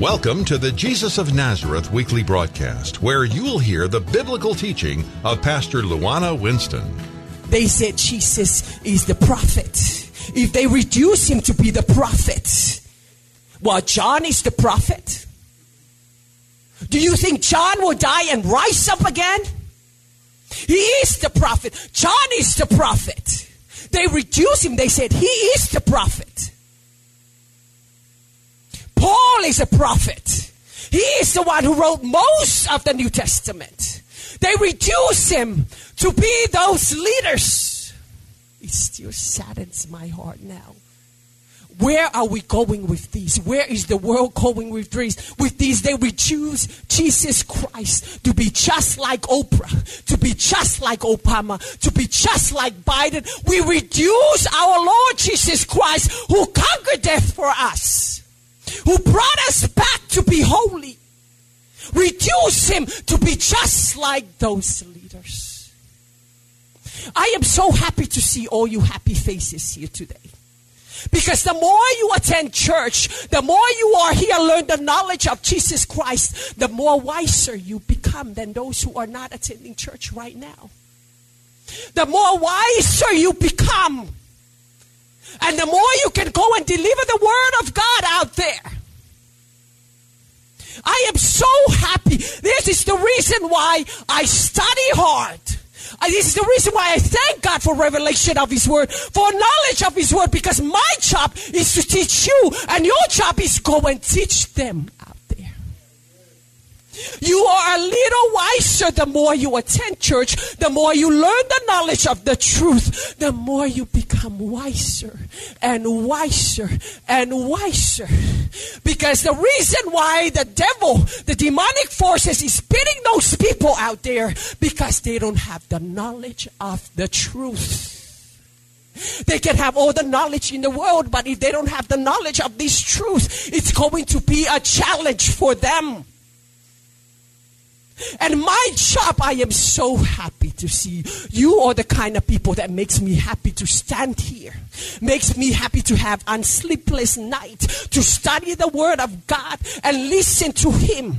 Welcome to the Jesus of Nazareth weekly broadcast, where you'll hear the biblical teaching of Pastor Luana Winston. They said Jesus is the prophet. If they reduce him to be the prophet, well, John is the prophet. Do you think John will die and rise up again? He is the prophet. John is the prophet. They reduce him. They said he is the prophet. Paul is a prophet. He is the one who wrote most of the New Testament. They reduce him to be those leaders. It still saddens my heart now. Where are we going with these? Where is the world going with these? With these, they reduce Jesus Christ to be just like Oprah, to be just like Obama, to be just like Biden. We reduce our Lord Jesus Christ, who conquered death for us who brought us back to be holy. Reduce him to be just like those leaders. I am so happy to see all you happy faces here today. Because the more you attend church, the more you are here, learn the knowledge of Jesus Christ, the more wiser you become than those who are not attending church right now. The more wiser you become, and the more you can go and deliver the word of God out there. I am so happy. This is the reason why I study hard. Uh, this is the reason why I thank God for revelation of His Word, for knowledge of His Word, because my job is to teach you, and your job is go and teach them you are a little wiser the more you attend church, the more you learn the knowledge of the truth, the more you become wiser and wiser and wiser. Because the reason why the devil, the demonic forces is spitting those people out there because they don't have the knowledge of the truth. They can have all the knowledge in the world, but if they don't have the knowledge of this truth, it's going to be a challenge for them. And my job, I am so happy to see. You are the kind of people that makes me happy to stand here. Makes me happy to have unsleepless night, to study the word of God and listen to Him.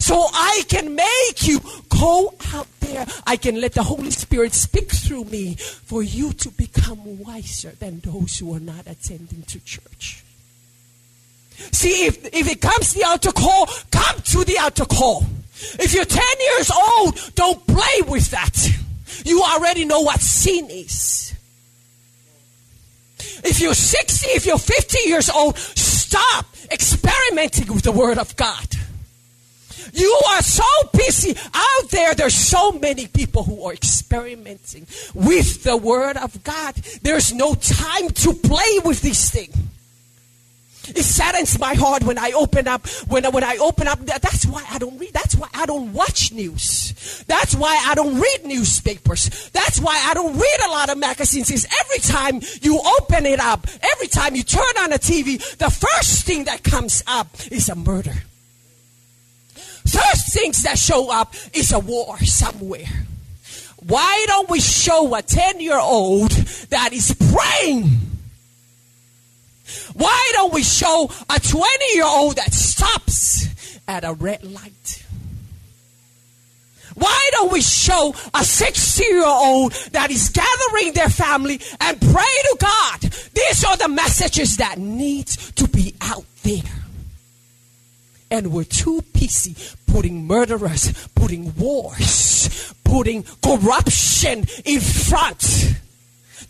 So I can make you go out there. I can let the Holy Spirit speak through me for you to become wiser than those who are not attending to church. See, if, if it comes to the altar call, come to the altar call. If you're 10 years old, don't play with that. You already know what sin is. If you're 60, if you're 50 years old, stop experimenting with the Word of God. You are so busy out there. There's so many people who are experimenting with the Word of God. There's no time to play with these thing. It saddens my heart when I open up, when, when I open up, that's why I don't read, that's why I don't watch news. That's why I don't read newspapers. That's why I don't read a lot of magazines. Is every time you open it up, every time you turn on the TV, the first thing that comes up is a murder. First things that show up is a war somewhere. Why don't we show a 10 year old that is praying why don't we show a 20 year old that stops at a red light? Why don't we show a 60 year old that is gathering their family and pray to God? These are the messages that need to be out there. And we're too busy putting murderers, putting wars, putting corruption in front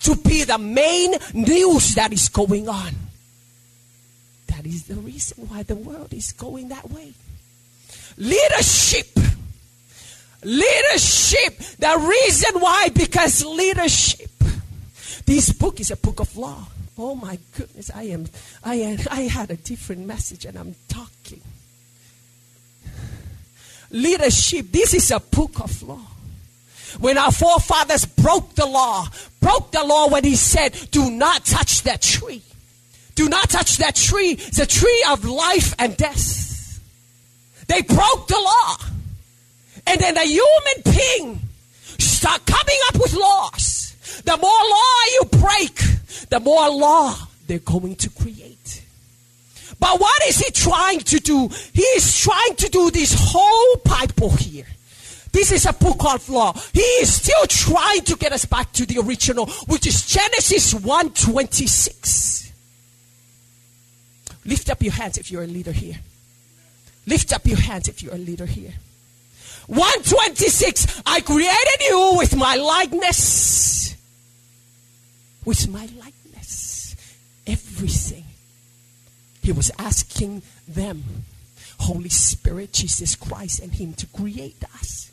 to be the main news that is going on. That is the reason why the world is going that way. Leadership. Leadership. The reason why, because leadership. This book is a book of law. Oh my goodness, I am I am, I had a different message and I'm talking. Leadership, this is a book of law. When our forefathers broke the law, broke the law when he said, do not touch that tree. Do not touch that tree. It's a tree of life and death. They broke the law. And then the human being start coming up with laws. The more law you break, the more law they're going to create. But what is he trying to do? He is trying to do this whole Bible here. This is a book of law. He is still trying to get us back to the original, which is Genesis 1:26. Lift up your hands if you're a leader here. Lift up your hands if you're a leader here. 126. I created you with my likeness. With my likeness. Everything. He was asking them, Holy Spirit, Jesus Christ, and Him to create us.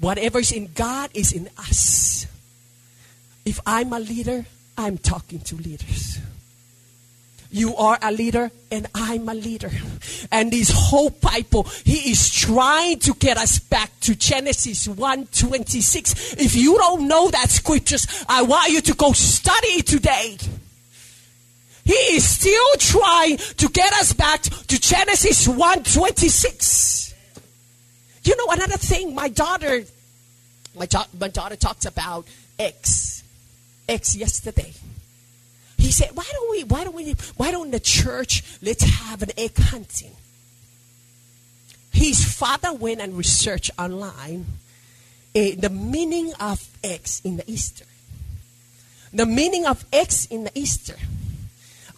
Whatever is in God is in us. If I'm a leader, I'm talking to leaders. You are a leader and I'm a leader. And this whole Bible, he is trying to get us back to Genesis 1:26. If you don't know that scriptures, I want you to go study today. He is still trying to get us back to Genesis 1:26. You know another thing, my daughter my, my daughter talked about X. X yesterday. He said, "Why don't we? Why don't we? Why don't the church let's have an egg hunting?" His father went and researched online uh, the meaning of eggs in the Easter. The meaning of eggs in the Easter.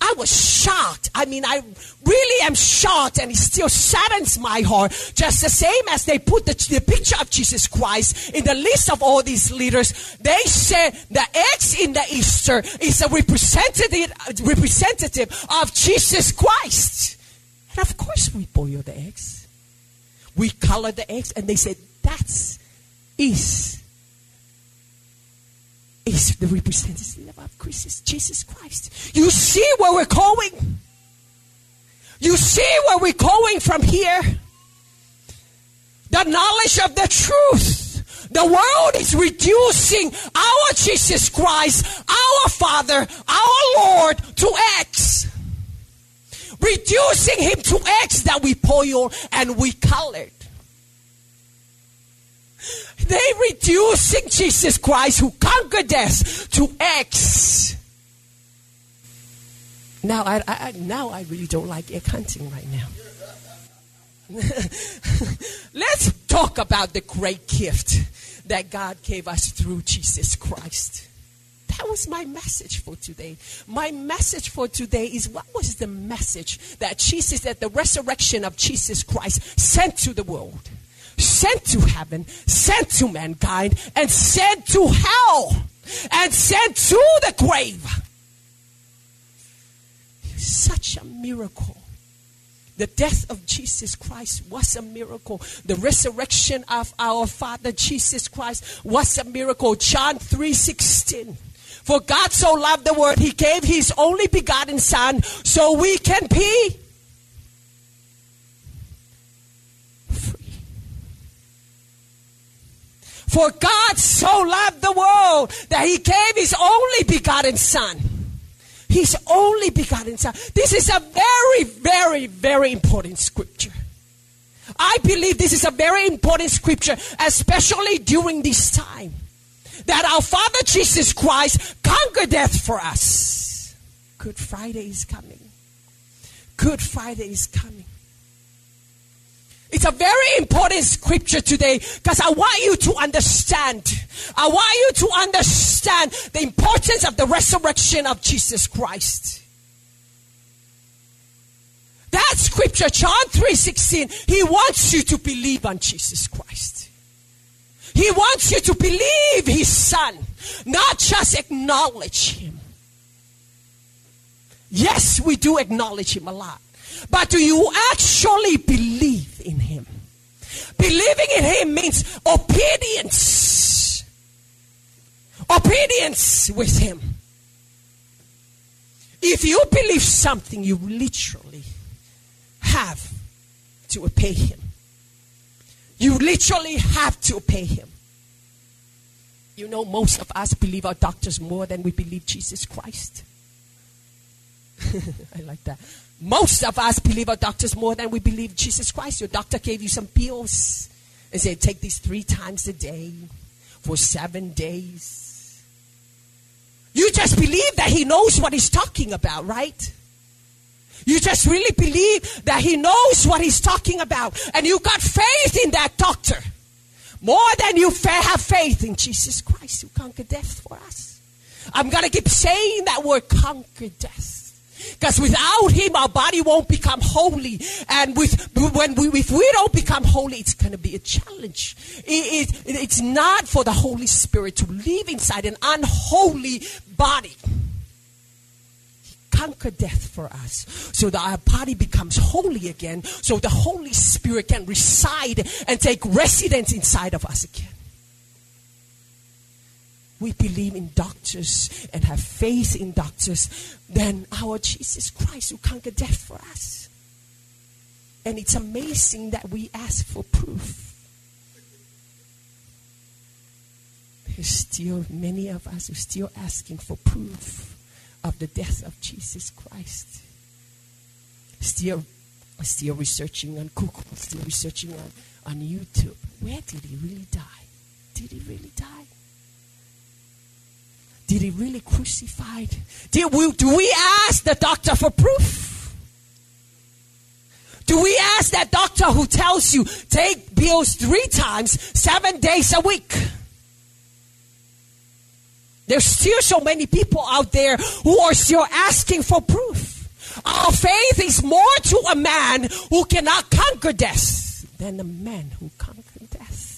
I was shocked. I mean, I really am shocked, and it still saddens my heart. Just the same as they put the, the picture of Jesus Christ in the list of all these leaders, they said the eggs in the Easter is a representative, representative of Jesus Christ. And of course, we boil the eggs. We color the eggs, and they said that's is is the representative of Christ, Jesus Christ. You see where we're going? You see where we're going from here? The knowledge of the truth. The world is reducing our Jesus Christ, our Father, our Lord to X. Reducing him to X that we boil and we colored. They reducing Jesus Christ who conquered death to X. Now I, I now I really don't like egg hunting right now. Let's talk about the great gift that God gave us through Jesus Christ. That was my message for today. My message for today is what was the message that Jesus, that the resurrection of Jesus Christ sent to the world? Sent to heaven, sent to mankind, and sent to hell, and sent to the grave. Such a miracle. The death of Jesus Christ was a miracle. The resurrection of our Father Jesus Christ was a miracle. John 3:16. For God so loved the world, he gave his only begotten Son so we can be For God so loved the world that he gave his only begotten Son. His only begotten Son. This is a very, very, very important scripture. I believe this is a very important scripture, especially during this time. That our Father Jesus Christ conquered death for us. Good Friday is coming. Good Friday is coming. It's a very important scripture today because I want you to understand. I want you to understand the importance of the resurrection of Jesus Christ. That scripture, John 3:16, he wants you to believe on Jesus Christ. He wants you to believe his son, not just acknowledge him. Yes, we do acknowledge him a lot. But do you actually believe in Him? Believing in Him means obedience. Obedience with Him. If you believe something, you literally have to obey Him. You literally have to obey Him. You know, most of us believe our doctors more than we believe Jesus Christ. I like that. Most of us believe our doctors more than we believe Jesus Christ. Your doctor gave you some pills and said, take these three times a day for seven days. You just believe that he knows what he's talking about, right? You just really believe that he knows what he's talking about. And you got faith in that doctor. More than you have faith in Jesus Christ who conquered death for us. I'm going to keep saying that word conquered death. Because without him, our body won't become holy. And with, when we, if we don't become holy, it's going to be a challenge. It, it, it's not for the Holy Spirit to live inside an unholy body He conquered death for us so that our body becomes holy again, so the Holy Spirit can reside and take residence inside of us again. We believe in doctors and have faith in doctors than our Jesus Christ who conquered death for us. And it's amazing that we ask for proof. There's still many of us who are still asking for proof of the death of Jesus Christ. Still, still researching on Google, still researching on, on YouTube. Where did he really die? Did he really die? Did he really crucified? Did we, do we ask the doctor for proof? Do we ask that doctor who tells you take pills three times, seven days a week? There's still so many people out there who are still asking for proof. Our faith is more to a man who cannot conquer death than a man who conquered death.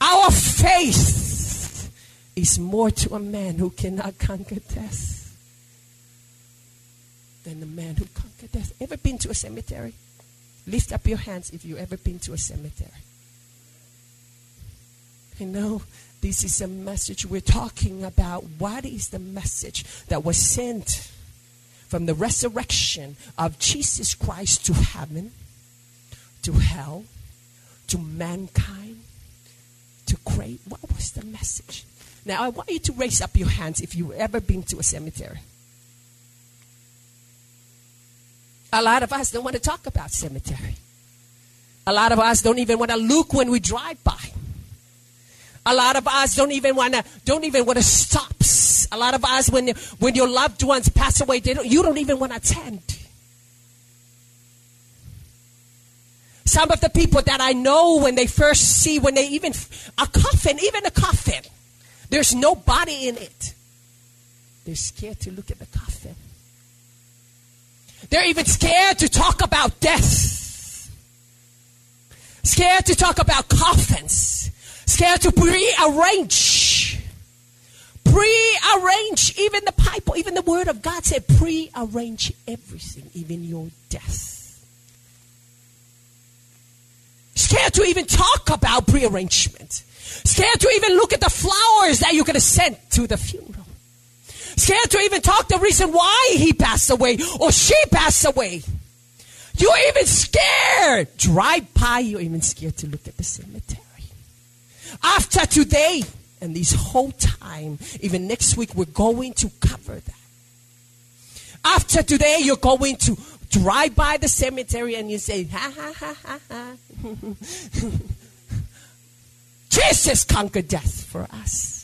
Our faith is more to a man who cannot conquer death than the man who conquered death. Ever been to a cemetery? Lift up your hands if you've ever been to a cemetery. You know, this is a message we're talking about. What is the message that was sent from the resurrection of Jesus Christ to heaven, to hell, to mankind, What was the message? Now, I want you to raise up your hands if you've ever been to a cemetery. A lot of us don't want to talk about cemetery. A lot of us don't even want to look when we drive by. A lot of us don't even want to don't even want to stop. A lot of us, when when your loved ones pass away, they don't, you don't even want to attend. Some of the people that I know, when they first see, when they even a coffin, even a coffin, there's no body in it. They're scared to look at the coffin. They're even scared to talk about death. Scared to talk about coffins scared to pre-arrange. Pre-arrange even the Bible, even the Word of God said pre-arrange everything, even your death. Scared to even talk about pre-arrangement. Scared to even look at the flowers that you're going to send to the funeral. Scared to even talk the reason why he passed away or she passed away. You're even scared. Drive by, you're even scared to look at the cemetery. After today and this whole time, even next week, we're going to cover that. After today, you're going to drive by the cemetery and you say, ha ha ha ha ha. Jesus conquered death for us.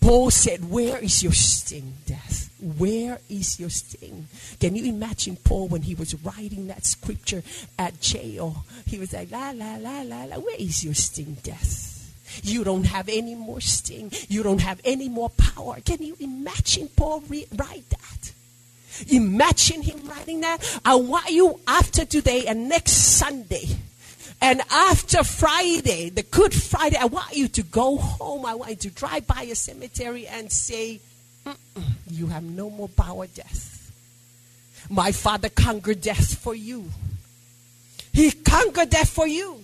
Paul said, Where is your sting, death? Where is your sting? Can you imagine Paul when he was writing that scripture at jail? He was like, La, la, la, la, la. Where is your sting, death? You don't have any more sting. You don't have any more power. Can you imagine Paul re- write that? Imagine him writing that. I want you after today and next Sunday and after Friday, the Good Friday, I want you to go home. I want you to drive by a cemetery and say, You have no more power, death. My Father conquered death for you. He conquered death for you.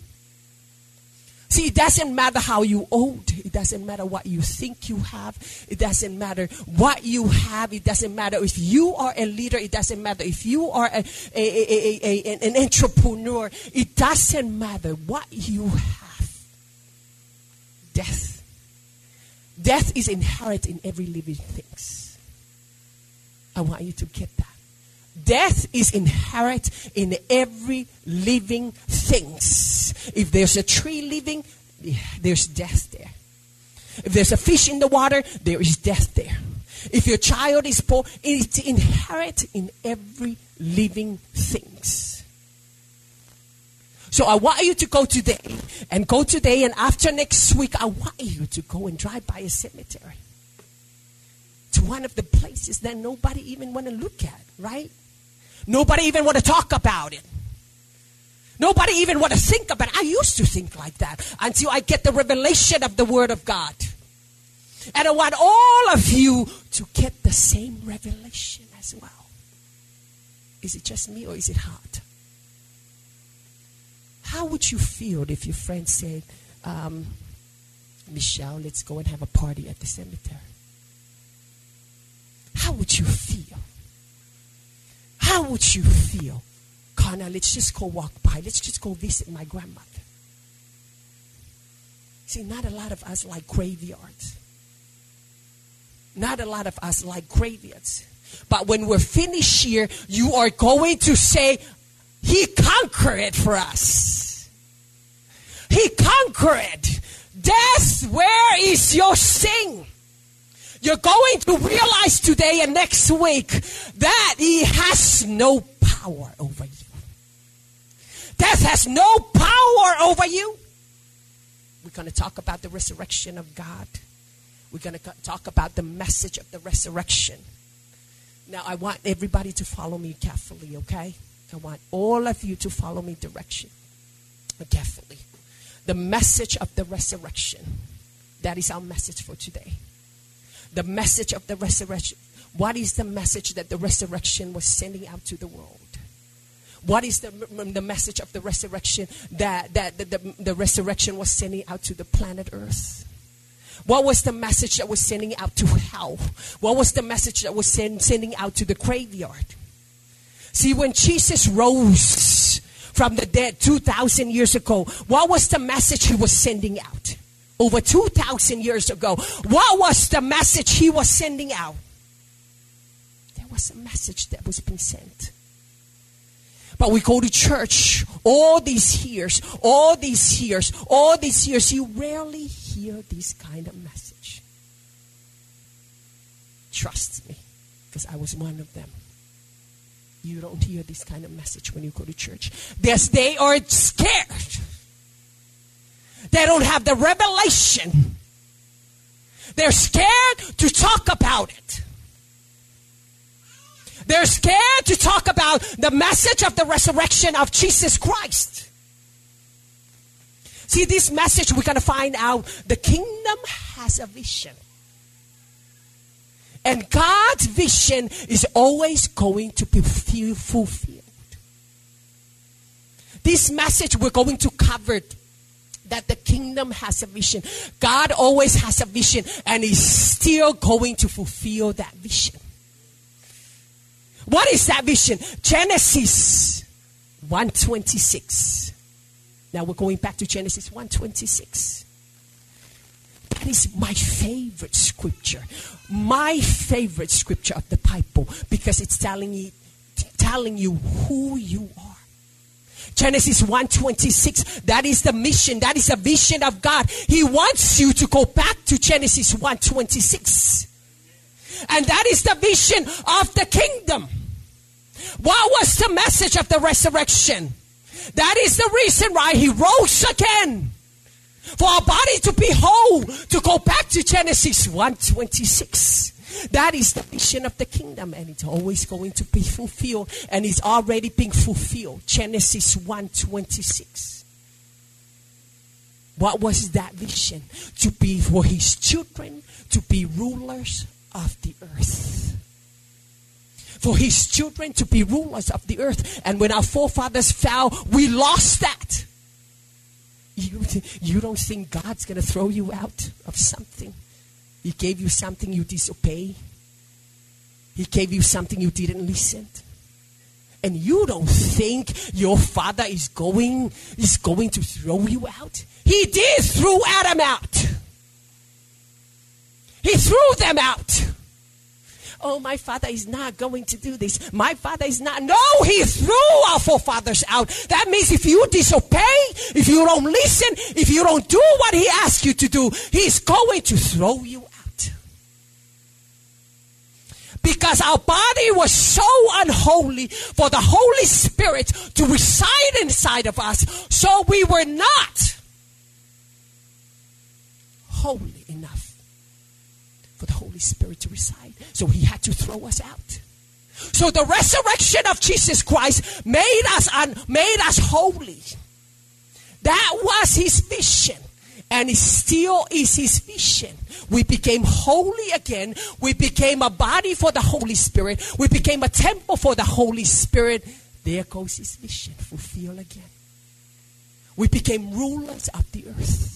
See, it doesn't matter how you old. It doesn't matter what you think you have. It doesn't matter what you have. It doesn't matter if you are a leader. It doesn't matter if you are a, a, a, an entrepreneur. It doesn't matter what you have. Death. Death is inherent in every living thing. I want you to get that. Death is inherent in every living things. If there's a tree living, there's death there. If there's a fish in the water, there is death there. If your child is poor, it's inherent in every living things. So I want you to go today and go today and after next week I want you to go and drive by a cemetery. To one of the places that nobody even want to look at, right? Nobody even want to talk about it. Nobody even want to think about it. I used to think like that until I get the revelation of the Word of God. And I want all of you to get the same revelation as well. Is it just me or is it hard? How would you feel if your friend said, um, Michelle, let's go and have a party at the cemetery? How would you feel? How would you feel? Connor, let's just go walk by. Let's just go visit my grandmother. See, not a lot of us like graveyards. Not a lot of us like graveyards. But when we're finished here, you are going to say, He conquered it for us. He conquered. Death, where is your sting? You're going to realize today and next week that He has no power over you. Death has no power over you. We're going to talk about the resurrection of God. We're going to talk about the message of the resurrection. Now, I want everybody to follow me carefully, okay? I want all of you to follow me direction carefully. The message of the resurrection. That is our message for today. The message of the resurrection. What is the message that the resurrection was sending out to the world? What is the, the message of the resurrection that, that the, the, resurrection was sending out to the planet Earth? What was the message that was sending out to hell? What was the message that was send, sending out to the graveyard? See, when Jesus rose from the dead 2,000 years ago, what was the message he was sending out? Over 2,000 years ago, what was the message he was sending out? There was a message that was being sent. But we go to church all these years, all these years, all these years. You rarely hear this kind of message. Trust me, because I was one of them. You don't hear this kind of message when you go to church. Yes, they are scared. They don't have the revelation. They're scared to talk about it. They're scared to talk about the message of the resurrection of Jesus Christ. See, this message we're going to find out the kingdom has a vision. And God's vision is always going to be fulfilled. This message we're going to cover that the kingdom has a vision. God always has a vision and is still going to fulfill that vision. What is that vision? Genesis 126. Now we're going back to Genesis 126. That is my favorite scripture. My favorite scripture of the Bible because it's telling you telling you who you are. Genesis 126 that is the mission that is a vision of God. He wants you to go back to Genesis 126. And that is the vision of the kingdom. What was the message of the resurrection? That is the reason why he rose again. For our body to be whole, to go back to Genesis 1:26. That is the vision of the kingdom, and it's always going to be fulfilled, and it's already being fulfilled. Genesis 1:26. What was that vision? To be for his children, to be rulers of the earth for his children to be rulers of the earth. And when our forefathers fell, we lost that. You, you don't think God's going to throw you out of something? He gave you something you disobey. He gave you something you didn't listen. To. And you don't think your father is going is going to throw you out? He did throw Adam out. He threw them out oh, my father is not going to do this. My father is not. No, he threw our forefathers out. That means if you disobey, if you don't listen, if you don't do what he asks you to do, he's going to throw you out. because our body was so unholy for the Holy Spirit to reside inside of us. So we were not holy enough Holy Spirit to reside. So he had to throw us out. So the resurrection of Jesus Christ made us un, made us holy. That was his vision. And it still is his vision. We became holy again. We became a body for the Holy Spirit. We became a temple for the Holy Spirit. There goes his vision fulfilled again. We became rulers of the earth.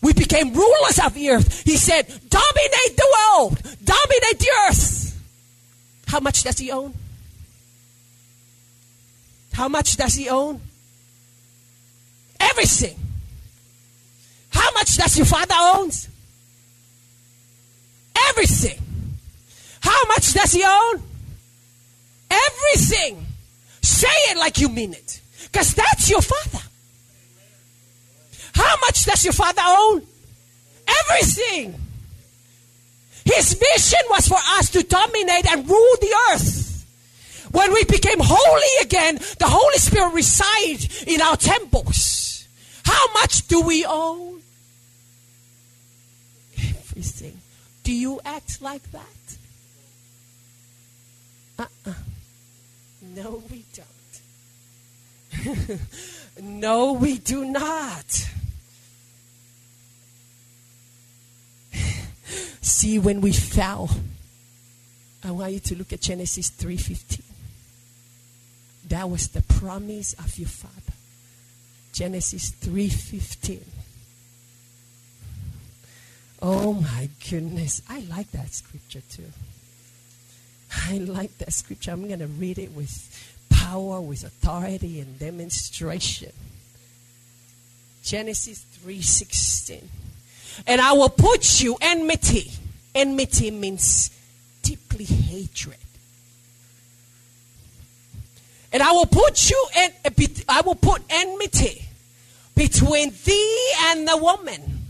We became rulers of the earth. He said, dominate the world, dominate the earth. How much does he own? How much does he own? Everything. How much does your father own? Everything. How much does he own? Everything. Say it like you mean it. Because that's your father. How much does your father own? Everything. His vision was for us to dominate and rule the earth. When we became holy again, the Holy Spirit resides in our temples. How much do we own? Everything. Do you act like that? Uh-uh. No, we don't. no, we do not. See, when we fell, I want you to look at Genesis 3:15. That was the promise of your father. Genesis 3:15. Oh my goodness. I like that scripture too. I like that scripture. I'm going to read it with power, with authority and demonstration. Genesis 3:16. And I will put you enmity. Enmity means deeply hatred. And I will put you in, eh, I will put enmity between thee and the woman,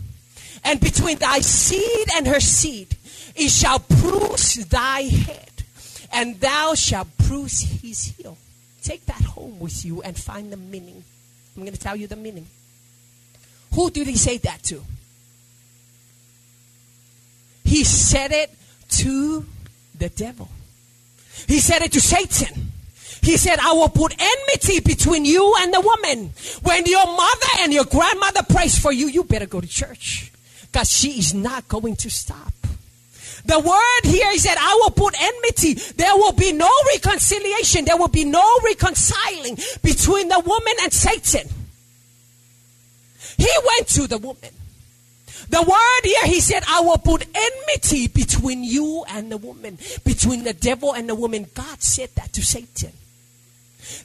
and between thy seed and her seed. It shall bruise thy head, and thou shalt bruise his heel. Take that home with you and find the meaning. I'm going to tell you the meaning. Who did he say that to? Said it to the devil. He said it to Satan. He said, I will put enmity between you and the woman. When your mother and your grandmother prays for you, you better go to church. Because she is not going to stop. The word here is that I will put enmity. There will be no reconciliation. There will be no reconciling between the woman and Satan. He went to the woman. The word here, he said, I will put enmity between you and the woman, between the devil and the woman. God said that to Satan.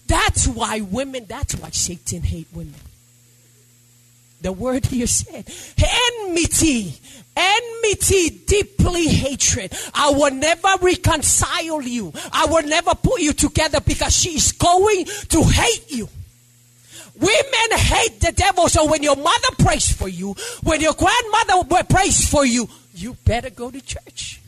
That's why women, that's why Satan hate women. The word here said, enmity, enmity, deeply hatred. I will never reconcile you. I will never put you together because she is going to hate you. Women hate the devil. So when your mother prays for you, when your grandmother prays for you, you better go to church.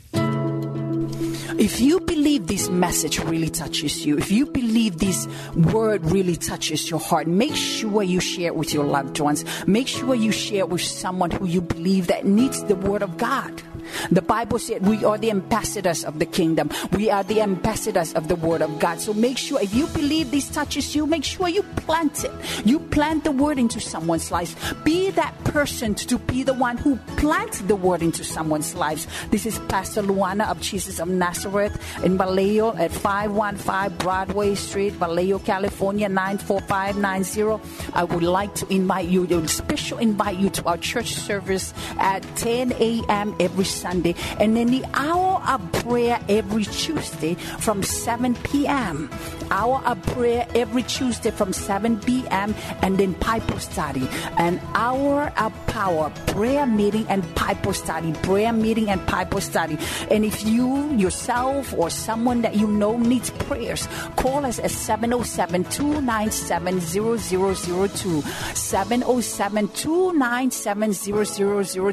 If you believe this message really touches you, if you believe this word really touches your heart, make sure you share it with your loved ones. Make sure you share it with someone who you believe that needs the word of God. The Bible said we are the ambassadors of the kingdom. We are the ambassadors of the word of God. So make sure if you believe this touches you, make sure you plant it. You plant the word into someone's life. Be that person to be the one who plants the word into someone's lives. This is Pastor Luana of Jesus of Nazareth in Vallejo at 515 Broadway Street, Vallejo, California 94590. I would like to invite you, a special invite you to our church service at 10 a.m. every Sunday, and then the hour of prayer every Tuesday from 7 p.m. Hour of prayer every Tuesday from 7 p.m. and then Bible study. An hour of power, prayer meeting and Bible study, prayer meeting and Bible study. And if you yourself yourself or someone that you know needs prayers, call us at 707 297 0002. 707 297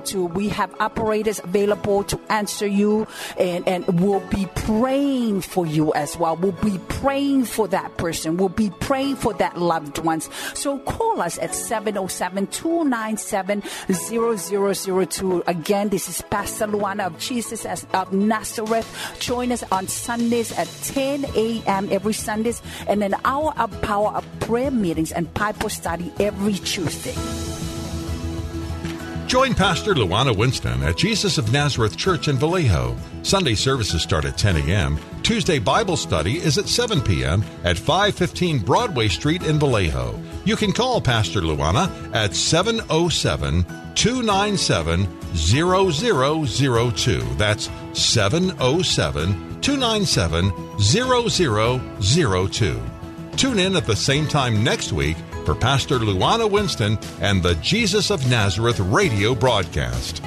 0002. We have operators available to answer you and, and we'll be praying for you as well. We'll be praying for that person. We'll be praying for that loved ones. So call us at 707 297 0002. Again, this is Pastor Luana of Jesus of Nazareth. Join us on Sundays at 10 a.m. every Sundays and an hour of power of prayer meetings and Bible study every Tuesday. Join Pastor Luana Winston at Jesus of Nazareth Church in Vallejo. Sunday services start at 10 a.m. Tuesday Bible study is at 7 p.m. at 515 Broadway Street in Vallejo. You can call Pastor Luana at 707 297 0002. That's 707 297 0002. Tune in at the same time next week for Pastor Luana Winston and the Jesus of Nazareth radio broadcast.